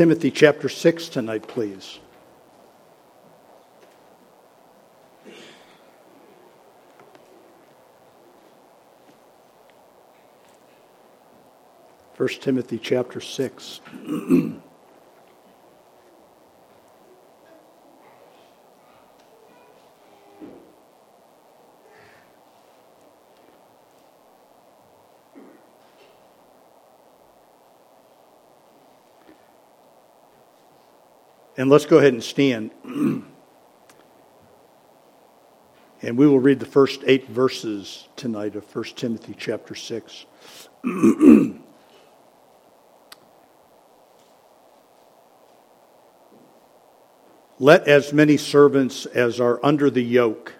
Timothy chapter 6 tonight, please. First Timothy chapter 6. And let's go ahead and stand. and we will read the first eight verses tonight of 1 Timothy chapter 6. Let as many servants as are under the yoke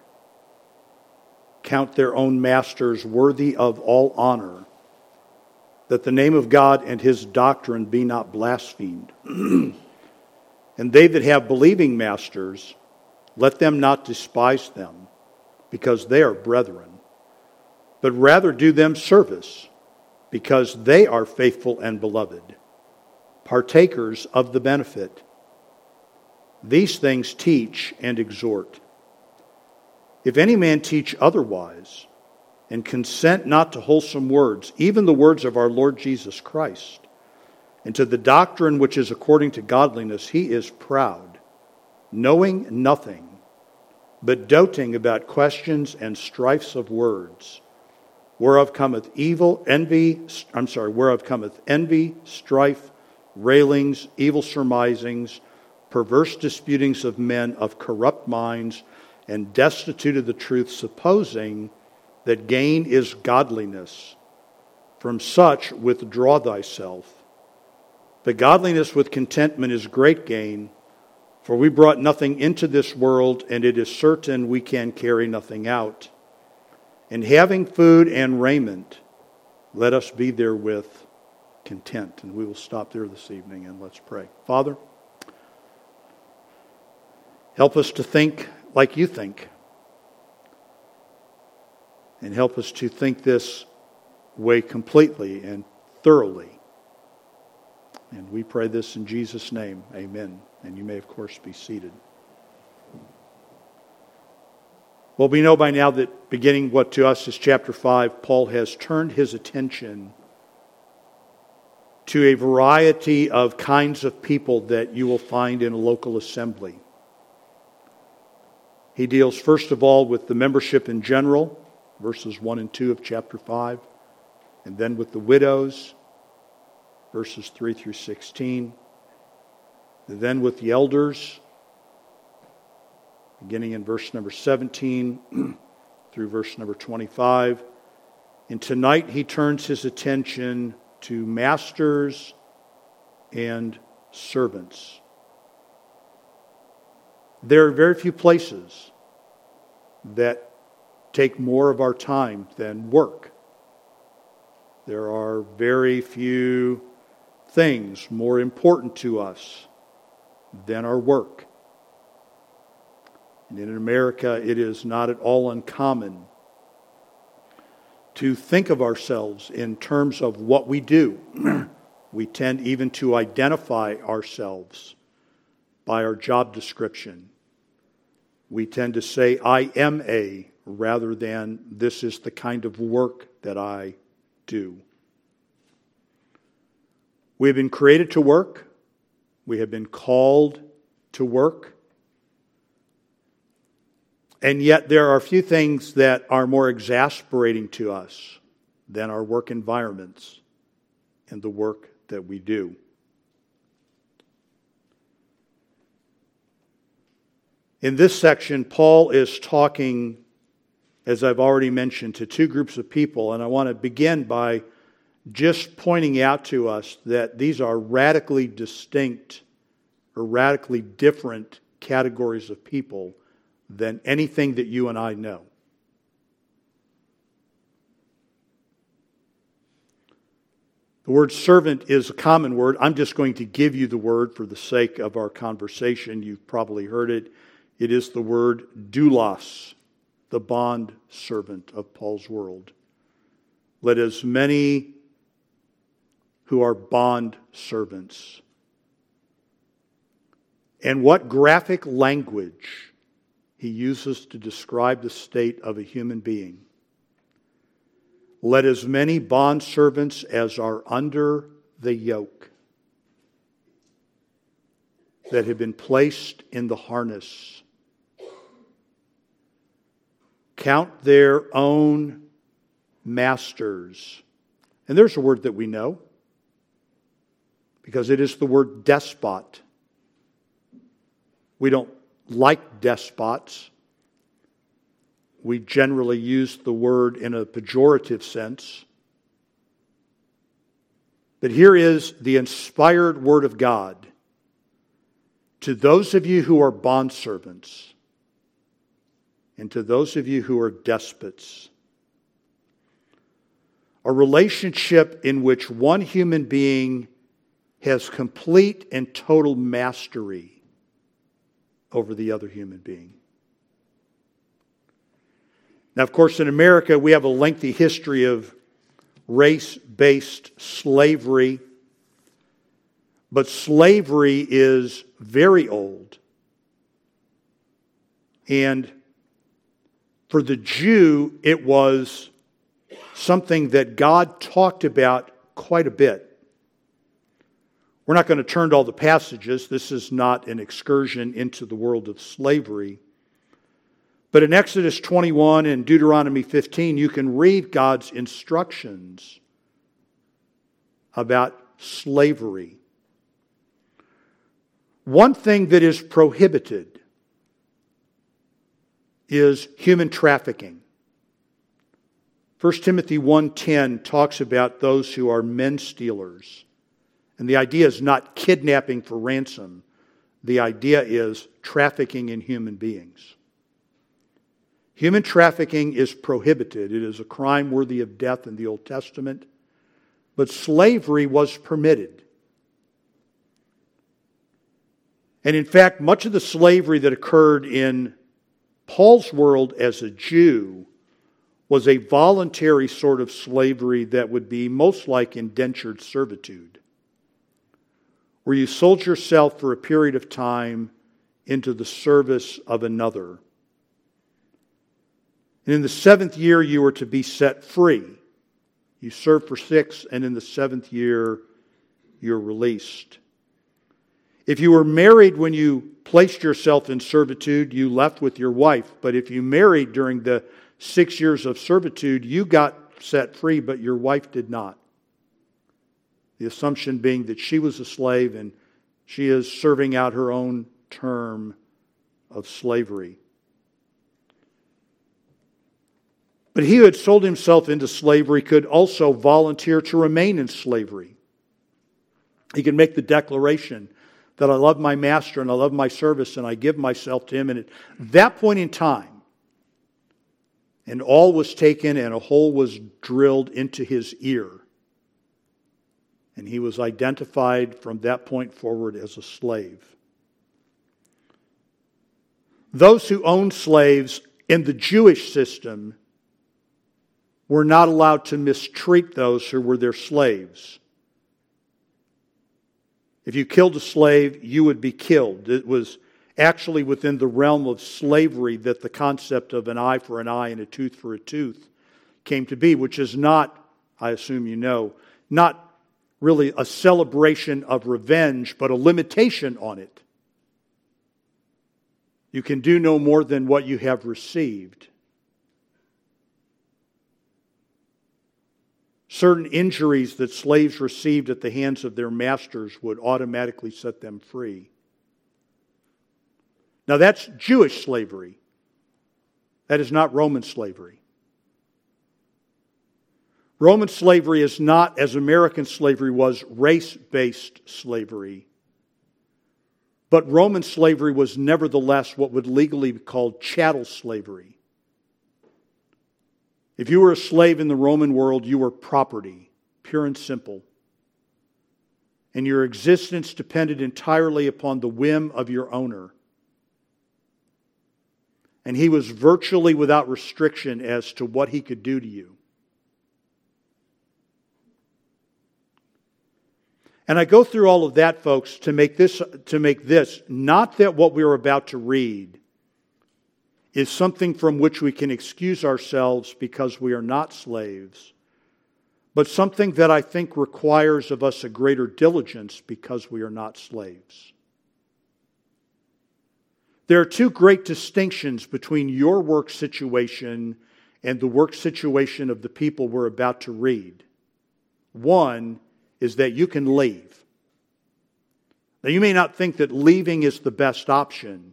count their own masters worthy of all honor, that the name of God and his doctrine be not blasphemed. And they that have believing masters, let them not despise them, because they are brethren, but rather do them service, because they are faithful and beloved, partakers of the benefit. These things teach and exhort. If any man teach otherwise, and consent not to wholesome words, even the words of our Lord Jesus Christ, and to the doctrine which is according to godliness, he is proud, knowing nothing, but doting about questions and strifes of words, whereof cometh evil, envy, I'm sorry, whereof cometh envy, strife, railings, evil surmisings, perverse disputings of men of corrupt minds, and destitute of the truth, supposing that gain is godliness. From such withdraw thyself. But godliness with contentment is great gain, for we brought nothing into this world, and it is certain we can carry nothing out. And having food and raiment, let us be therewith content. And we will stop there this evening and let's pray. Father, help us to think like you think. And help us to think this way completely and thoroughly. And we pray this in Jesus' name. Amen. And you may, of course, be seated. Well, we know by now that beginning what to us is chapter 5, Paul has turned his attention to a variety of kinds of people that you will find in a local assembly. He deals, first of all, with the membership in general, verses 1 and 2 of chapter 5, and then with the widows, verses 3 through 16. Then with the elders, beginning in verse number 17 through verse number 25. And tonight he turns his attention to masters and servants. There are very few places that take more of our time than work. There are very few things more important to us than our work. And in America, it is not at all uncommon to think of ourselves in terms of what we do. we tend even to identify ourselves by our job description. We tend to say, I am a, rather than this is the kind of work that I do. We have been created to work. We have been called to work. And yet, there are few things that are more exasperating to us than our work environments and the work that we do. In this section, Paul is talking, as I've already mentioned, to two groups of people, and I want to begin by just pointing out to us that these are radically distinct or radically different categories of people than anything that you and I know. The word servant is a common word. I'm just going to give you the word for the sake of our conversation. You've probably heard it. It is the word doulos, the bond servant of Paul's world. Let as many who are bond servants and what graphic language he uses to describe the state of a human being. Let as many bond servants as are under the yoke that have been placed in the harness count their own masters. And there's a word that we know because it is the word despot. We don't like despots. We generally use the word in a pejorative sense. But here is the inspired word of God to those of you who are bondservants and to those of you who are despots. A relationship in which one human being has complete and total mastery over the other human being. Now, of course, in America, we have a lengthy history of race based slavery, but slavery is very old. And for the Jew, it was something that God talked about quite a bit. We're not going to turn to all the passages. This is not an excursion into the world of slavery. But in Exodus 21 and Deuteronomy 15, you can read God's instructions about slavery. One thing that is prohibited is human trafficking. 1 Timothy 1:10 talks about those who are men stealers. And the idea is not kidnapping for ransom. The idea is trafficking in human beings. Human trafficking is prohibited. It is a crime worthy of death in the Old Testament. But slavery was permitted. And in fact, much of the slavery that occurred in Paul's world as a Jew was a voluntary sort of slavery that would be most like indentured servitude, where you sold yourself for a period of time into the service of another. And in the seventh year, you were to be set free. You serve for six, and in the seventh year, you're released. If you were married when you placed yourself in servitude, you left with your wife. But if you married during the six years of servitude, you got set free, but your wife did not. The assumption being that she was a slave and she is serving out her own term of slavery. But he who had sold himself into slavery could also volunteer to remain in slavery. He could make the declaration that I love my master and I love my service and I give myself to him. And at that point in time, and awl was taken and a hole was drilled into his ear. And he was identified from that point forward as a slave. Those who owned slaves in the Jewish system were not allowed to mistreat those who were their slaves. If you killed a slave, you would be killed. It was actually within the realm of slavery that the concept of an eye for an eye and a tooth for a tooth came to be, which is not, I assume you know, not really a celebration of revenge, but a limitation on it. You can do no more than what you have received. certain injuries that slaves received at the hands of their masters would automatically set them free. Now, that's Jewish slavery. That is not Roman slavery. Roman slavery is not, as American slavery was, race based slavery. But Roman slavery was nevertheless what would legally be called chattel slavery. If you were a slave in the Roman world, you were property, pure and simple. And your existence depended entirely upon the whim of your owner. And he was virtually without restriction as to what he could do to you. And I go through all of that, folks, to make this, to make this not that what we are about to read is something from which we can excuse ourselves because we are not slaves, but something that I think requires of us a greater diligence because we are not slaves. There are two great distinctions between your work situation and the work situation of the people we're about to read. One is that you can leave. Now, you may not think that leaving is the best option,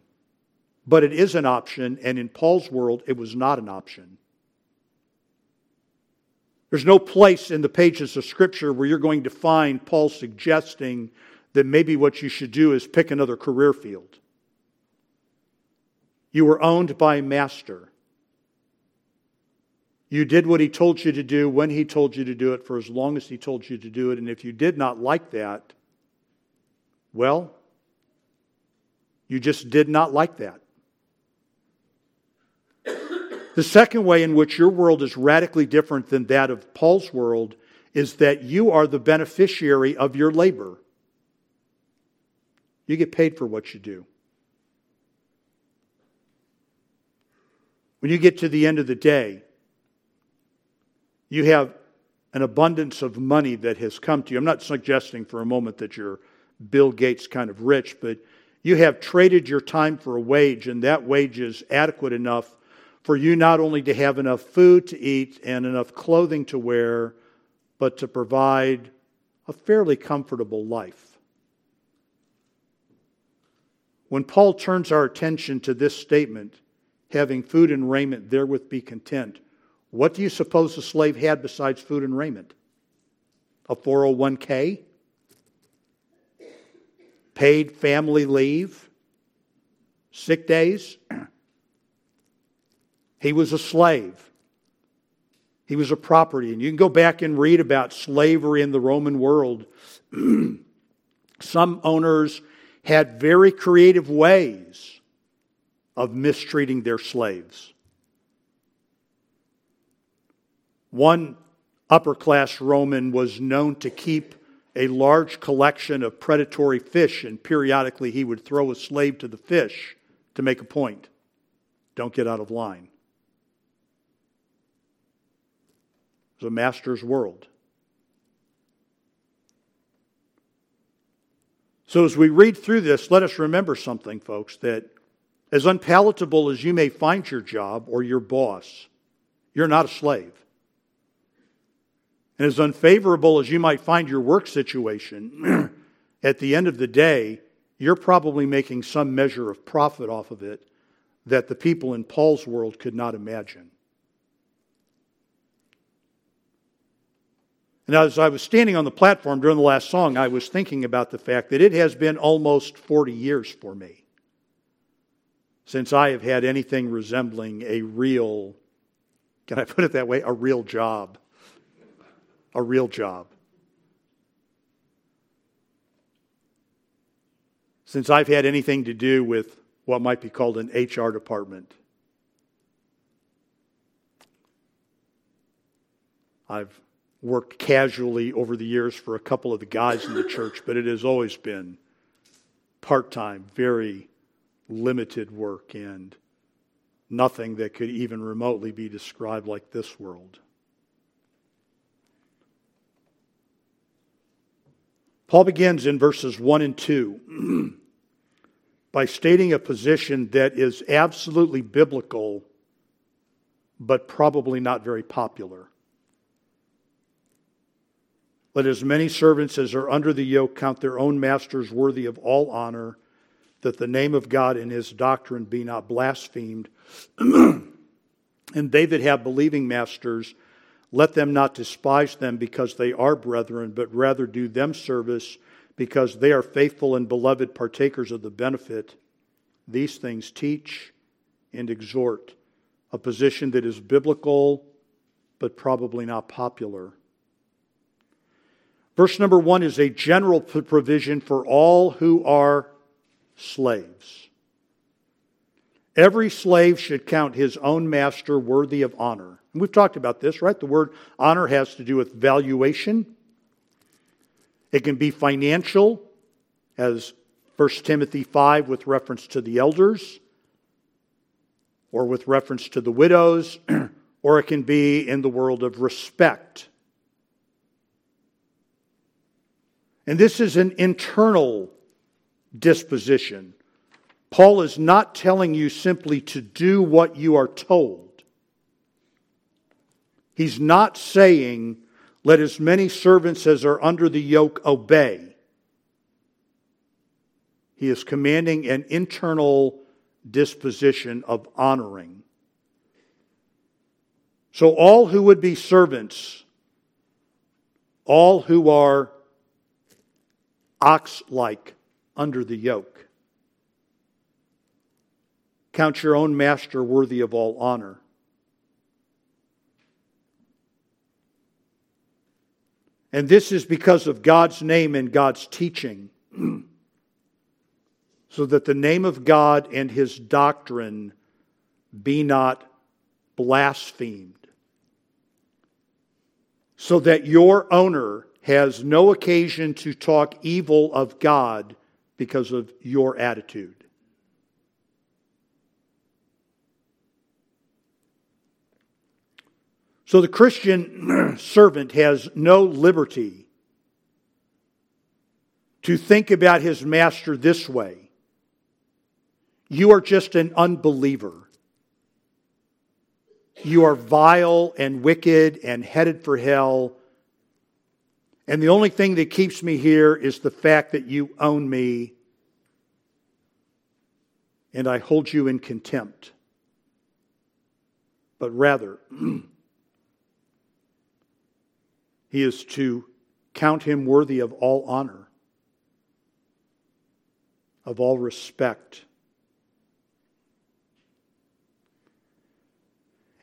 but it is an option, and in Paul's world, it was not an option. There's no place in the pages of Scripture where you're going to find Paul suggesting that maybe what you should do is pick another career field. You were owned by a master. You did what he told you to do when he told you to do it for as long as he told you to do it. And if you did not like that, well, you just did not like that. The second way in which your world is radically different than that of Paul's world is that you are the beneficiary of your labor. You get paid for what you do. When you get to the end of the day, you have an abundance of money that has come to you. I'm not suggesting for a moment that you're Bill Gates kind of rich, but you have traded your time for a wage, and that wage is adequate enough for you not only to have enough food to eat and enough clothing to wear, but to provide a fairly comfortable life. When Paul turns our attention to this statement, having food and raiment, therewith be content, what do you suppose the slave had besides food and raiment? A 401k? Paid family leave? Sick days? He was a slave. He was a property. And you can go back and read about slavery in the Roman world. Some owners had very creative ways of mistreating their slaves. One upper class Roman was known to keep a large collection of predatory fish, and periodically he would throw a slave to the fish to make a point. Don't get out of line. It was a master's world. So, as we read through this, let us remember something, folks, that as unpalatable as you may find your job or your boss, you're not a slave. And as unfavorable as you might find your work situation, at the end of the day, you're probably making some measure of profit off of it that the people in Paul's world could not imagine. And as I was standing on the platform during the last song, I was thinking about the fact that it has been almost 40 years for me since I have had anything resembling a real, can I put it that way, a real job. A real job. Since I've had anything to do with what might be called an HR department. I've worked casually over the years for a couple of the guys in the church, but it has always been part time, very limited work, and nothing that could even remotely be described like this world. Paul begins in verses 1 and 2 by stating a position that is absolutely biblical, but probably not very popular. Let as many servants as are under the yoke count their own masters worthy of all honor, that the name of God and his doctrine be not blasphemed. and they that have believing masters, let them not despise them because they are brethren, but rather do them service because they are faithful and beloved partakers of the benefit. These things teach and exhort, a position that is biblical but probably not popular. Verse number one is a general provision for all who are slaves. Every slave should count his own master worthy of honor. And we've talked about this, right? The word honor has to do with valuation. It can be financial, as 1 Timothy 5 with reference to the elders, or with reference to the widows, or it can be in the world of respect. And this is an internal disposition. Paul is not telling you simply to do what you are told. He's not saying, let as many servants as are under the yoke obey. He is commanding an internal disposition of honoring. So, all who would be servants, all who are ox like under the yoke, count your own master worthy of all honor. And this is because of God's name and God's teaching. so that the name of God and his doctrine be not blasphemed. So that your owner has no occasion to talk evil of God because of your attitude. So the Christian servant has no liberty to think about his master this way You are just an unbeliever. You are vile and wicked and headed for hell. And the only thing that keeps me here is the fact that you own me and I hold you in contempt. But rather, He is to count him worthy of all honor, of all respect.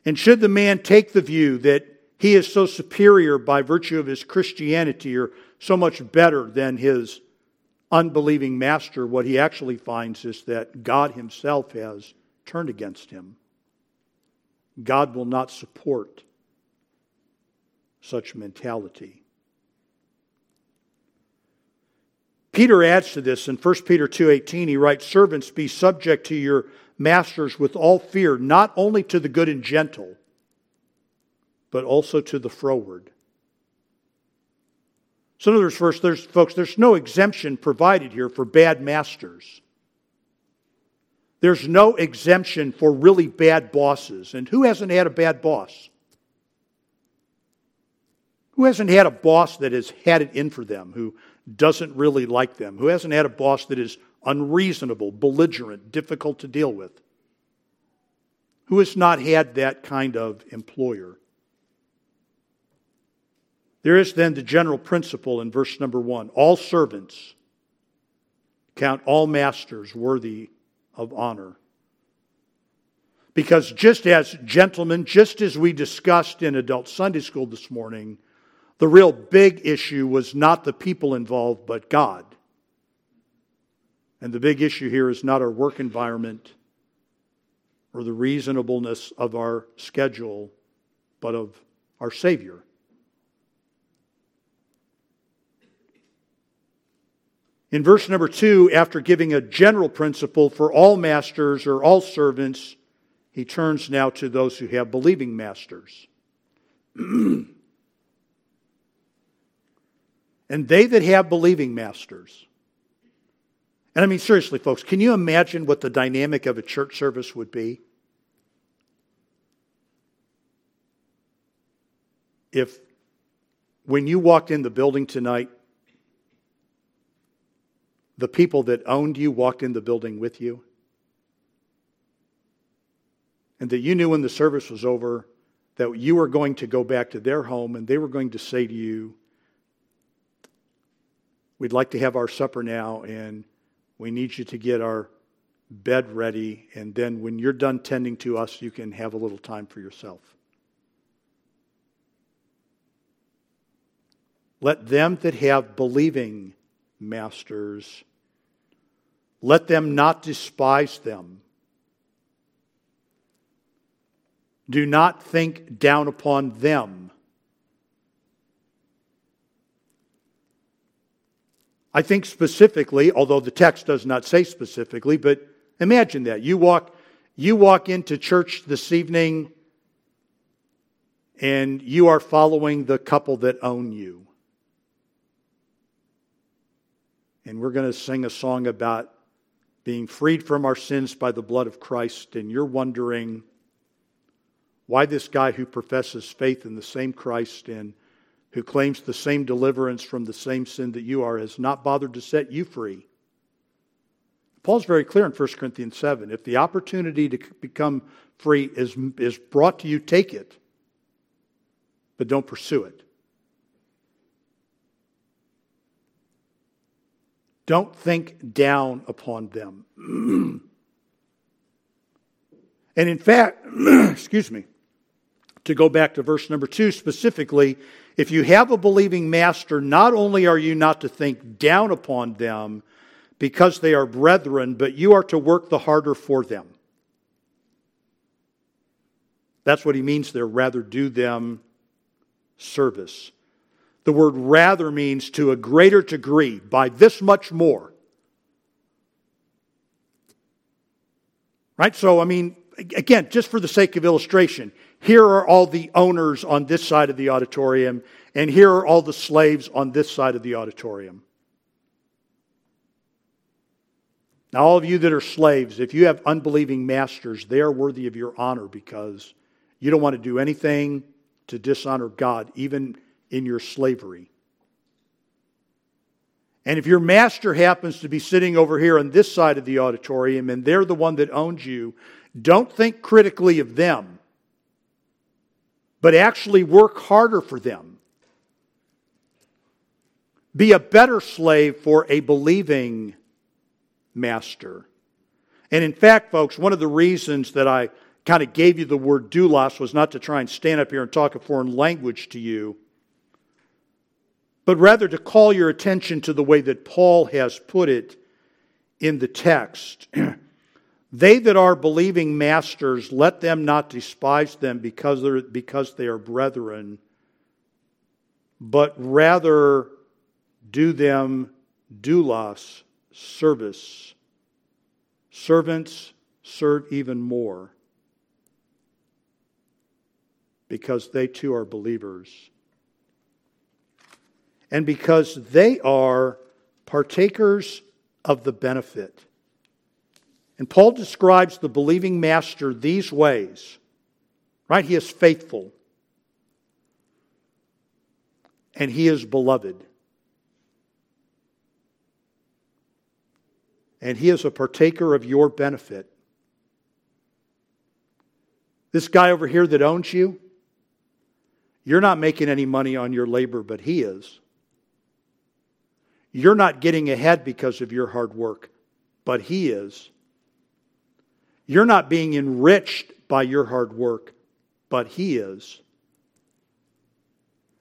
And should the man take the view that he is so superior by virtue of his Christianity or so much better than his unbelieving master, what he actually finds is that God himself has turned against him. God will not support such mentality. Peter adds to this in 1 Peter 2:18 he writes servants be subject to your masters with all fear not only to the good and gentle but also to the froward. So in other words, first, there's, folks, there's no exemption provided here for bad masters. There's no exemption for really bad bosses. And who hasn't had a bad boss? Who hasn't had a boss that has had it in for them, who doesn't really like them? Who hasn't had a boss that is unreasonable, belligerent, difficult to deal with? Who has not had that kind of employer? There is then the general principle in verse number one all servants count all masters worthy of honor. Because just as gentlemen, just as we discussed in adult Sunday school this morning, the real big issue was not the people involved, but God. And the big issue here is not our work environment or the reasonableness of our schedule, but of our Savior. In verse number two, after giving a general principle for all masters or all servants, he turns now to those who have believing masters. and they that have believing masters. And I mean, seriously, folks, can you imagine what the dynamic of a church service would be? If when you walked in the building tonight, the people that owned you walked in the building with you, and that you knew when the service was over that you were going to go back to their home and they were going to say to you, We'd like to have our supper now, and we need you to get our bed ready. And then when you're done tending to us, you can have a little time for yourself. Let them that have believing masters, let them not despise them. Do not think down upon them I think specifically, although the text does not say specifically, but imagine that. You walk, you walk into church this evening and you are following the couple that own you. And we're going to sing a song about being freed from our sins by the blood of Christ, and you're wondering why this guy who professes faith in the same Christ and who claims the same deliverance from the same sin that you are, has not bothered to set you free. Paul's very clear in 1 Corinthians 7. If the opportunity to become free is, is brought to you, take it, but don't pursue it. Don't think down upon them. and in fact, excuse me, to go back to verse number two specifically, if you have a believing master, not only are you not to think down upon them because they are brethren, but you are to work the harder for them. That's what he means there. Rather, do them service. The word rather means to a greater degree, by this much more. Right? So, I mean, again, just for the sake of illustration, here are all the owners on this side of the auditorium, and here are all the slaves on this side of the auditorium. Now, all of you that are slaves, if you have unbelieving masters, they are worthy of your honor because you don't want to do anything to dishonor God, even in your slavery. And if your master happens to be sitting over here on this side of the auditorium and they're the one that owns you, don't think critically of them but actually work harder for them. Be a better slave for a believing master. And in fact, folks, one of the reasons that I kind of gave you the word doulos was not to try and stand up here and talk a foreign language to you, but rather to call your attention to the way that Paul has put it in the text. They that are believing masters, let them not despise them because, they're, because they are brethren, but rather do them doulos, service. Servants serve even more because they too are believers. And because they are partakers of the benefit. And Paul describes the believing master these ways, right? He is faithful and he is beloved. And he is a partaker of your benefit. This guy over here that owns you, you're not making any money on your labor, but he is. You're not getting ahead because of your hard work, but he is. You're not being enriched by your hard work, but He is.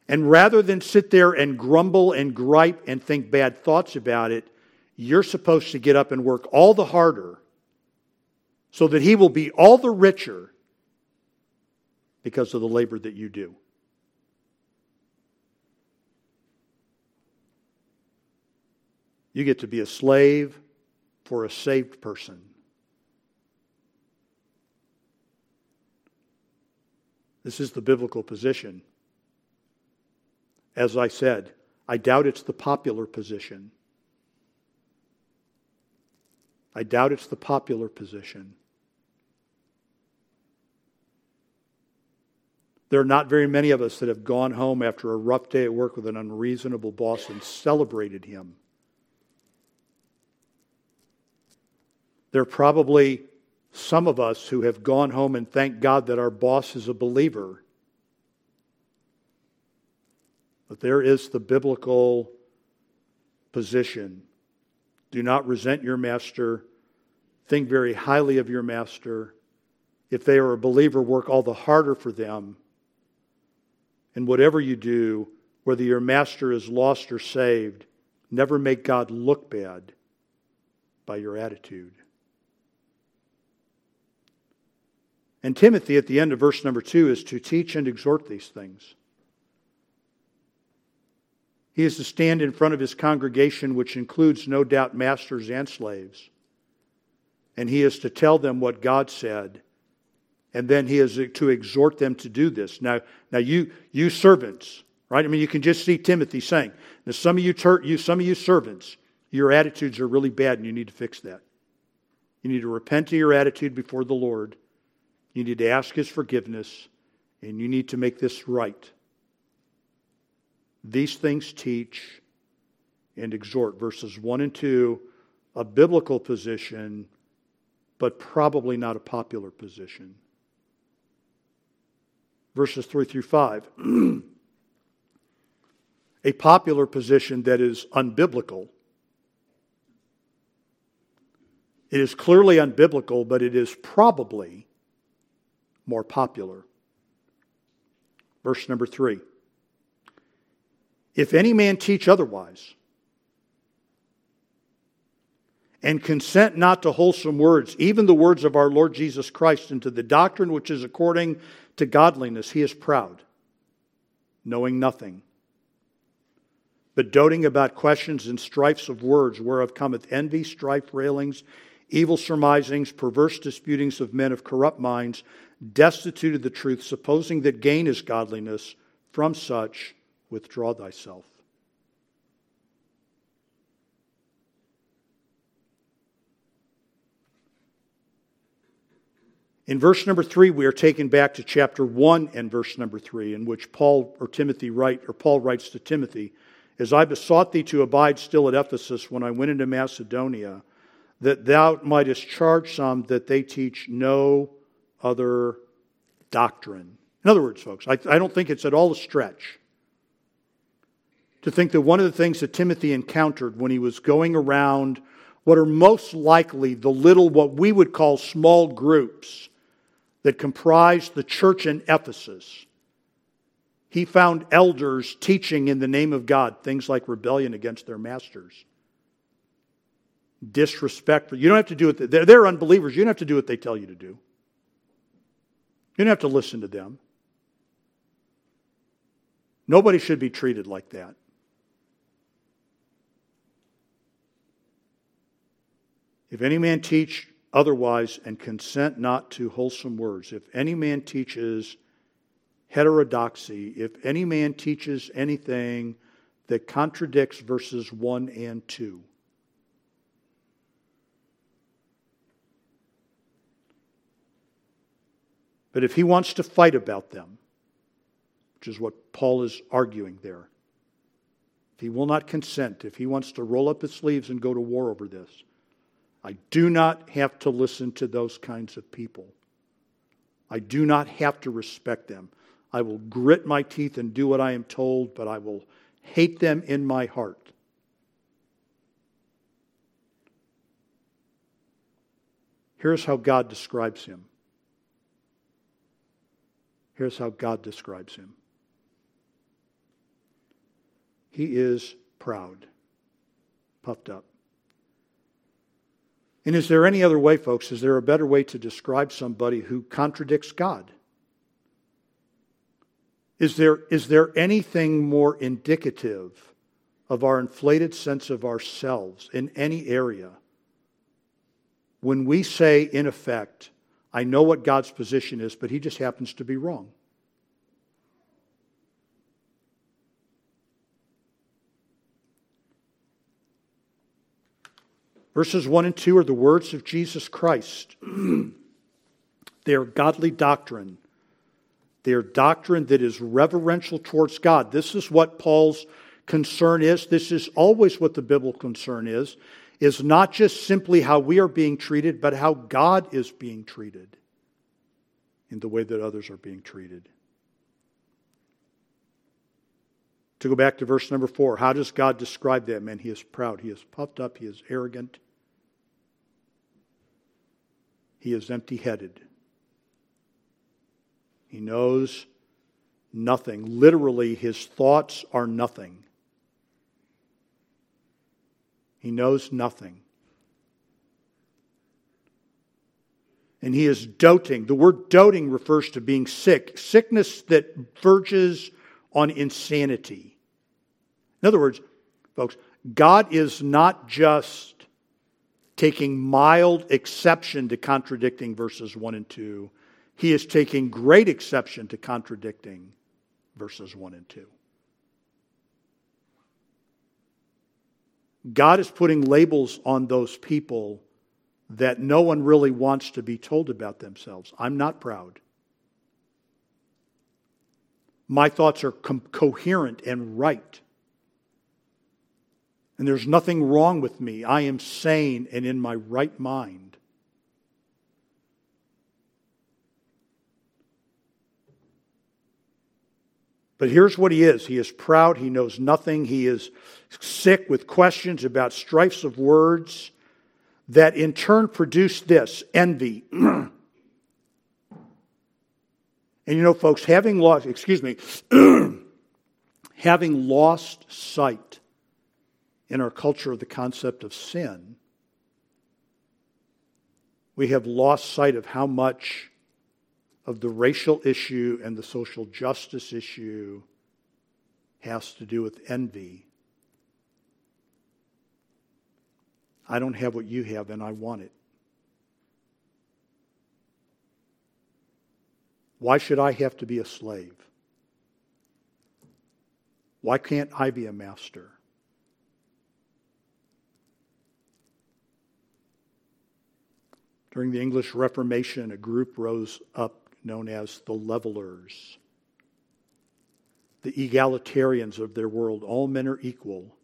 And rather than sit there and grumble and gripe and think bad thoughts about it, you're supposed to get up and work all the harder so that He will be all the richer because of the labor that you do. You get to be a slave for a saved person. This is the biblical position. As I said, I doubt it's the popular position. I doubt it's the popular position. There are not very many of us that have gone home after a rough day at work with an unreasonable boss and celebrated him. There are probably some of us who have gone home and thank God that our boss is a believer. But there is the biblical position. Do not resent your master. Think very highly of your master. If they are a believer, work all the harder for them. And whatever you do, whether your master is lost or saved, never make God look bad by your attitude. And Timothy, at the end of verse number two, is to teach and exhort these things. He is to stand in front of his congregation, which includes, no doubt, masters and slaves. And he is to tell them what God said. And then he is to exhort them to do this. Now, now you, you servants, right? I mean, you can just see Timothy saying, now some of you, ter- you, some of you servants, your attitudes are really bad and you need to fix that. You need to repent of your attitude before the Lord. You need to ask his forgiveness and you need to make this right. These things teach and exhort, verses 1 and 2, a biblical position, but probably not a popular position. Verses 3 through 5. a popular position that is unbiblical. It is clearly unbiblical, but it is probably more popular. Verse number 3. If any man teach otherwise, and consent not to wholesome words, even the words of our Lord Jesus Christ, and to the doctrine which is according to godliness, he is proud, knowing nothing, but doting about questions and strifes of words, whereof cometh envy, strife, railings, evil surmisings, perverse disputings of men of corrupt minds, destitute of the truth, supposing that gain is godliness. From such, withdraw thyself. In verse number three, we are taken back to chapter one and verse number three, in which Paul or Timothy write, or Paul writes to Timothy, As I besought thee to abide still at Ephesus when I went into Macedonia, that thou mightest charge some that they teach no other doctrine. In other words, folks, I, I don't think it's at all a stretch to think that one of the things that Timothy encountered when he was going around what are most likely the little, what we would call small groups that comprised the church in Ephesus, he found elders teaching in the name of God things like rebellion against their masters, disrespectful. You don't have to do it, they're unbelievers. You don't have to do what they tell you to do. You don't have to listen to them. Nobody should be treated like that. If any man teach otherwise and consent not to wholesome words, if any man teaches heterodoxy, if any man teaches anything that contradicts verses 1 and 2, But if he wants to fight about them, which is what Paul is arguing there, if he will not consent, if he wants to roll up his sleeves and go to war over this, I do not have to listen to those kinds of people. I do not have to respect them. I will grit my teeth and do what I am told, but I will hate them in my heart. Here's how God describes him. Here's how God describes him He is proud, puffed up. And is there any other way, folks? Is there a better way to describe somebody who contradicts God? Is there, is there anything more indicative of our inflated sense of ourselves in any area when we say, in effect, I know what God's position is, but he just happens to be wrong? Verses 1 and 2 are the words of Jesus Christ. they are godly doctrine. They are doctrine that is reverential towards God. This is what Paul's concern is. This is always what the biblical concern is, is not just simply how we are being treated, but how God is being treated in the way that others are being treated. To go back to verse number four, how does God describe that man? He is proud, he is puffed up, he is arrogant, he is empty headed. He knows nothing. Literally, his thoughts are nothing. He knows nothing. And he is doting. The word doting refers to being sick, sickness that verges on insanity. In other words, folks, God is not just taking mild exception to contradicting verses 1 and 2, He is taking great exception to contradicting verses 1 and 2. God is putting labels on those people that no one really wants to be told about themselves. I'm not proud. My thoughts are com- coherent and right. And there's nothing wrong with me. I am sane and in my right mind. But here's what he is. He is proud, he knows nothing, he is sick with questions about strifes of words that in turn produce this envy. and you know, folks, having lost, excuse me, having lost sight in our culture of the concept of sin, we have lost sight of how much of the racial issue and the social justice issue has to do with envy. I don't have what you have and I want it. Why should I have to be a slave? Why can't I be a master? During the English Reformation, a group rose up known as the levelers, the egalitarians of their world. All men are equal.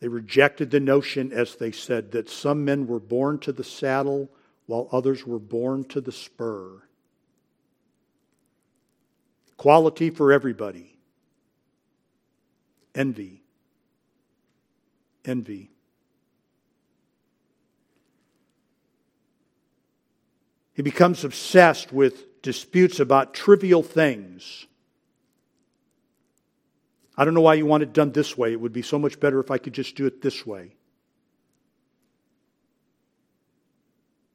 They rejected the notion, as they said, that some men were born to the saddle while others were born to the spur. Quality for everybody. Envy. Envy. He becomes obsessed with disputes about trivial things. I don't know why you want it done this way. It would be so much better if I could just do it this way.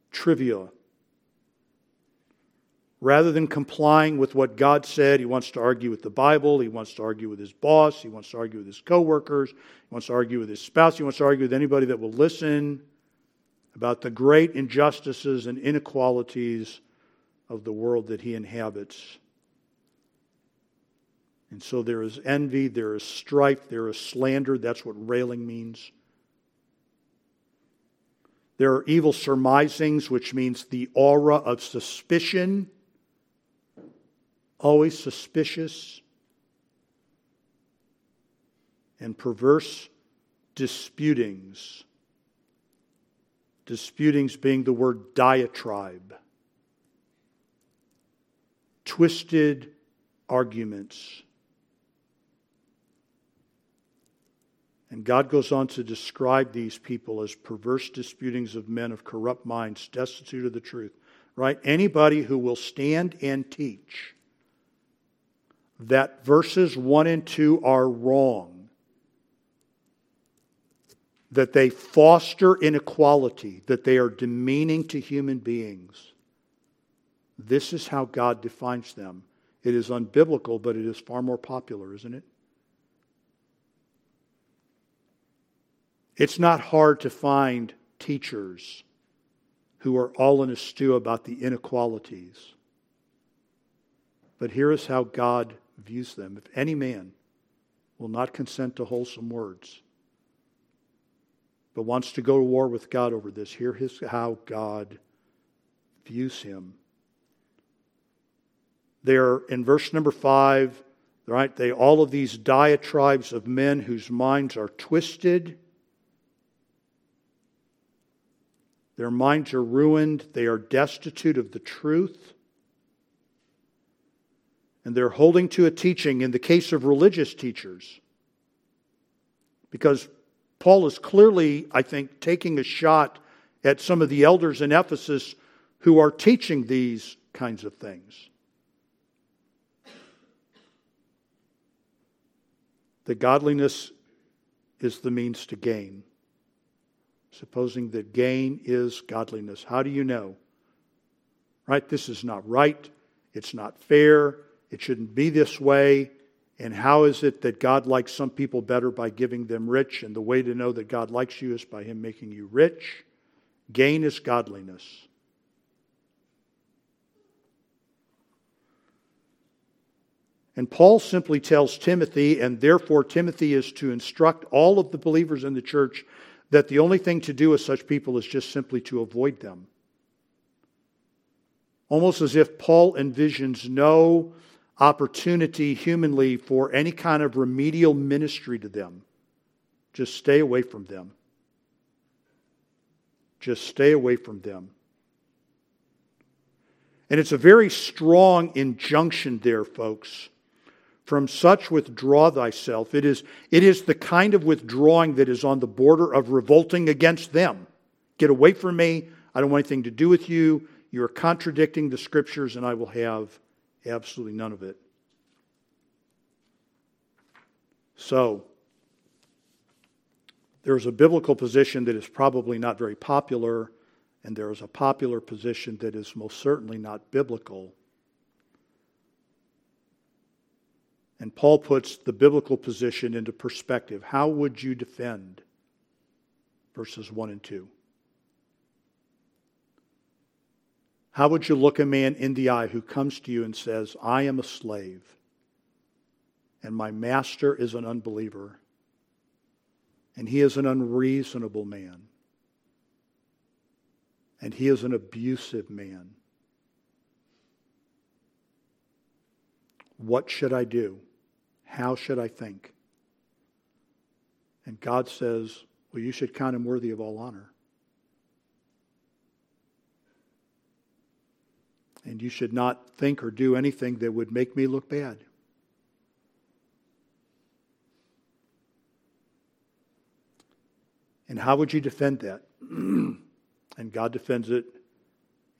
Trivia. Rather than complying with what God said, he wants to argue with the Bible, he wants to argue with his boss, he wants to argue with his coworkers, he wants to argue with his spouse, he wants to argue with anybody that will listen about the great injustices and inequalities of the world that he inhabits. And so there is envy, there is strife, there is slander. That's what railing means. There are evil surmisings, which means the aura of suspicion, always suspicious, and perverse disputings Disputings being the word diatribe. Twisted arguments. And God goes on to describe these people as perverse disputings of men of corrupt minds, destitute of the truth. Right? Anybody who will stand and teach that verses 1 and 2 are wrong that they foster inequality, that they are demeaning to human beings. This is how God defines them. It is unbiblical, but it is far more popular, isn't it? It's not hard to find teachers who are all in a stew about the inequalities. But here is how God views them. If any man will not consent to wholesome words, wants to go to war with God over this. Here is how God views him. There, in verse number five, right, they all of these diatribes of men whose minds are twisted. Their minds are ruined. They are destitute of the truth. And they're holding to a teaching in the case of religious teachers. Because Paul is clearly, I think, taking a shot at some of the elders in Ephesus who are teaching these kinds of things. That godliness is the means to gain. Supposing that gain is godliness. How do you know? Right? This is not right. It's not fair. It shouldn't be this way. And how is it that God likes some people better by giving them rich? And the way to know that God likes you is by Him making you rich. Gain is godliness. And Paul simply tells Timothy, and therefore Timothy is to instruct all of the believers in the church that the only thing to do with such people is just simply to avoid them. Almost as if Paul envisions no opportunity humanly for any kind of remedial ministry to them. Just stay away from them. Just stay away from them. And it's a very strong injunction there, folks. From such withdraw thyself. It is, it is the kind of withdrawing that is on the border of revolting against them. Get away from me. I don't want anything to do with you. You are contradicting the scriptures, and I will have absolutely none of it. So, there's a biblical position that is probably not very popular, and there is a popular position that is most certainly not biblical. And Paul puts the biblical position into perspective. How would you defend verses 1 and 2? How would you look a man in the eye who comes to you and says, I am a slave, and my master is an unbeliever, and he is an unreasonable man, and he is an abusive man? What should I do? How should I think? And God says, Well, you should count him worthy of all honor. And you should not think or do anything that would make me look bad. And how would you defend that? and God defends it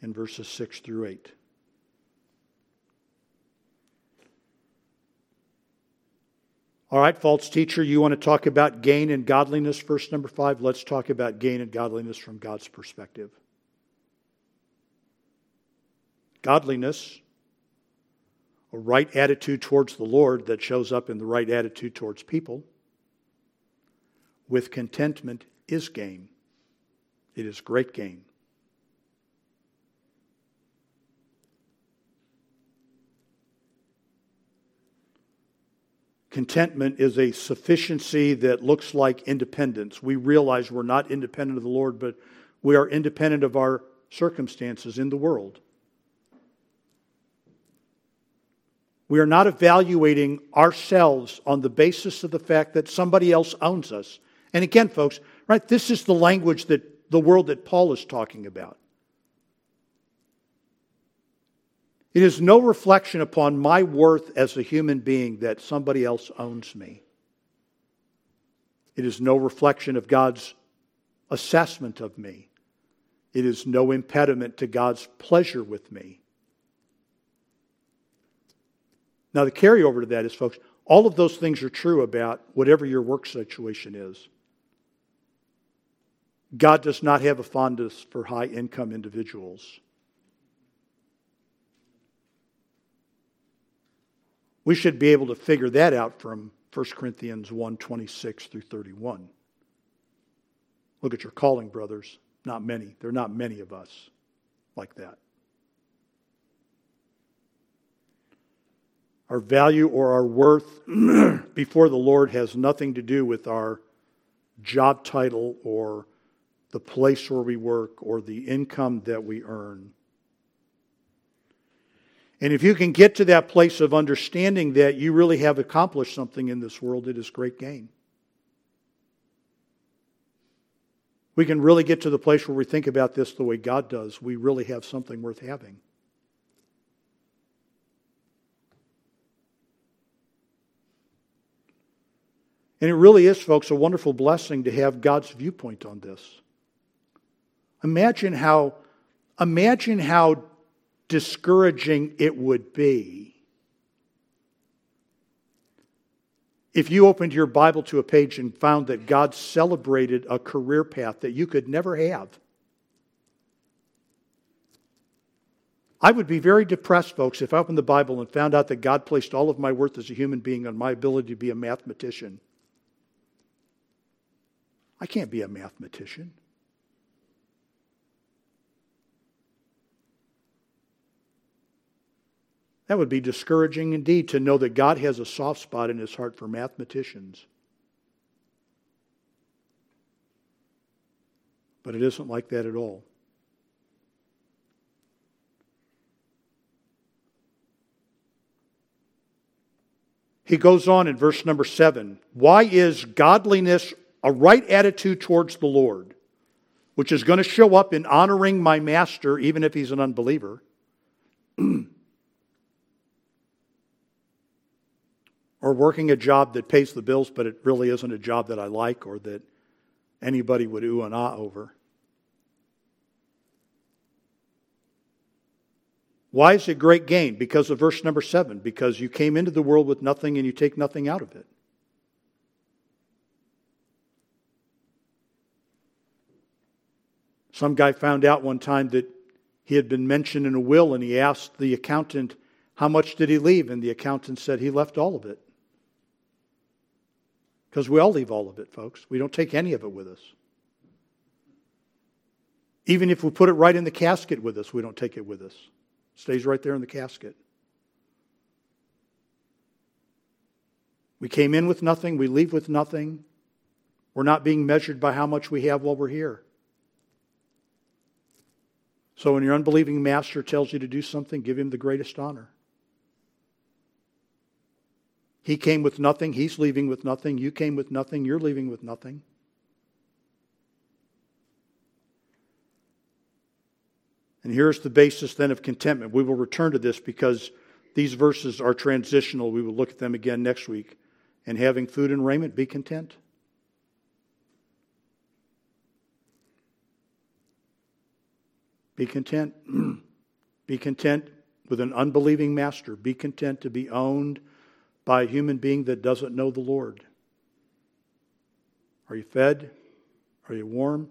in verses 6 through 8. All right, false teacher, you want to talk about gain and godliness, verse number five? Let's talk about gain and godliness from God's perspective. Godliness, a right attitude towards the Lord that shows up in the right attitude towards people, with contentment is gain. It is great gain. Contentment is a sufficiency that looks like independence. We realize we're not independent of the Lord, but we are independent of our circumstances in the world. We are not evaluating ourselves on the basis of the fact that somebody else owns us. And again, folks, right, this is the language that the world that Paul is talking about. It is no reflection upon my worth as a human being that somebody else owns me. It is no reflection of God's assessment of me. It is no impediment to God's pleasure with me. Now, the carryover to that is, folks, all of those things are true about whatever your work situation is. God does not have a fondness for high income individuals. We should be able to figure that out from 1 Corinthians 1 26 through 31. Look at your calling, brothers. Not many. There are not many of us like that. Our value or our worth before the Lord has nothing to do with our job title or the place where we work or the income that we earn. And if you can get to that place of understanding that you really have accomplished something in this world, it is great gain. We can really get to the place where we think about this the way God does. We really have something worth having. And it really is, folks, a wonderful blessing to have God's viewpoint on this. Imagine how, imagine how discouraging it would be if you opened your Bible to a page and found that God celebrated a career path that you could never have. I would be very depressed, folks, if I opened the Bible and found out that God placed all of my worth as a human being on my ability to be a mathematician. I can't be a mathematician. That would be discouraging indeed to know that God has a soft spot in his heart for mathematicians. But it isn't like that at all. He goes on in verse number seven. Why is godliness a right attitude towards the Lord, which is going to show up in honoring my master, even if he's an unbeliever? or working a job that pays the bills, but it really isn't a job that I like or that anybody would ooh and ah over. Why is it great gain? Because of verse number seven. Because you came into the world with nothing and you take nothing out of it. Some guy found out one time that he had been mentioned in a will and he asked the accountant, How much did he leave? And the accountant said, He left all of it. Because we all leave all of it, folks. We don't take any of it with us. Even if we put it right in the casket with us, we don't take it with us. It stays right there in the casket. We came in with nothing, we leave with nothing. We're not being measured by how much we have while we're here. So when your unbelieving master tells you to do something, give him the greatest honor. He came with nothing. He's leaving with nothing. You came with nothing. You're leaving with nothing. And here's the basis then of contentment. We will return to this because these verses are transitional. We will look at them again next week. And having food and raiment, be content. Be content. be content with an unbelieving master. Be content to be owned by a human being that doesn't know the Lord? Are you fed? Are you warm?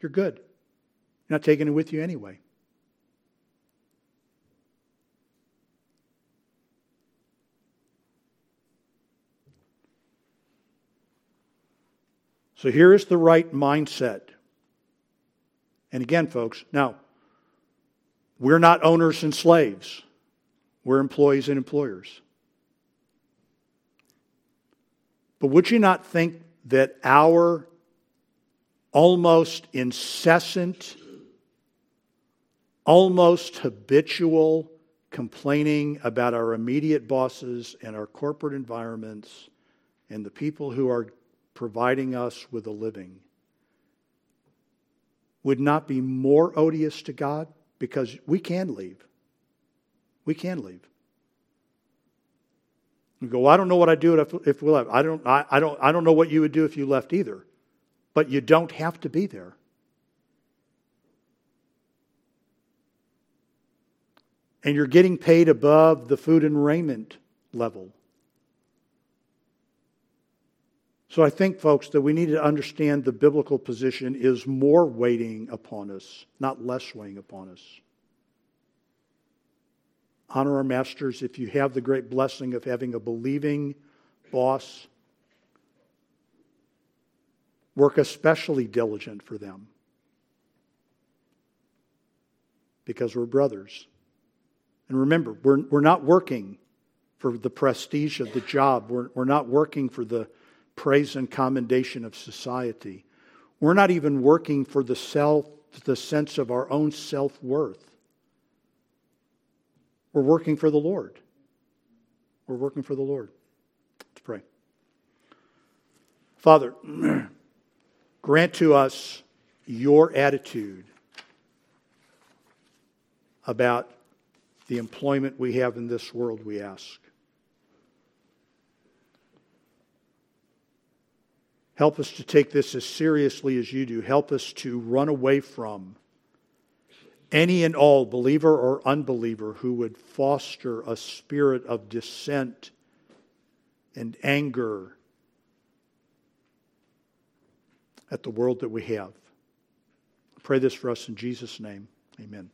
You're good. You're not taking it with you anyway. So here is the right mindset. And again, folks, now, we're not owners and slaves, we're employees and employers. But would you not think that our almost incessant, almost habitual complaining about our immediate bosses and our corporate environments and the people who are providing us with a living would not be more odious to God because we can leave. We can leave. You go, well, I don't know what I'd do if, if we left. I don't, I, I, don't, I don't know what you would do if you left either. But you don't have to be there. And you're getting paid above the food and raiment level. So I think, folks, that we need to understand the biblical position is more weighting upon us, not less weighing upon us honor our masters. If you have the great blessing of having a believing boss, work especially diligent for them because we're brothers. And remember, we're, we're not working for the prestige of the job, we're, we're not working for the praise and commendation of society. We're not even working for the self, the sense of our own self worth. We're working for the Lord. We're working for the Lord. Let's pray. Father, grant to us your attitude about the employment we have in this world, we ask. Help us to take this as seriously as you do. Help us to run away from any and all, believer or unbeliever, who would foster a spirit of dissent and anger at the world that we have. I pray this for us in Jesus' name. Amen.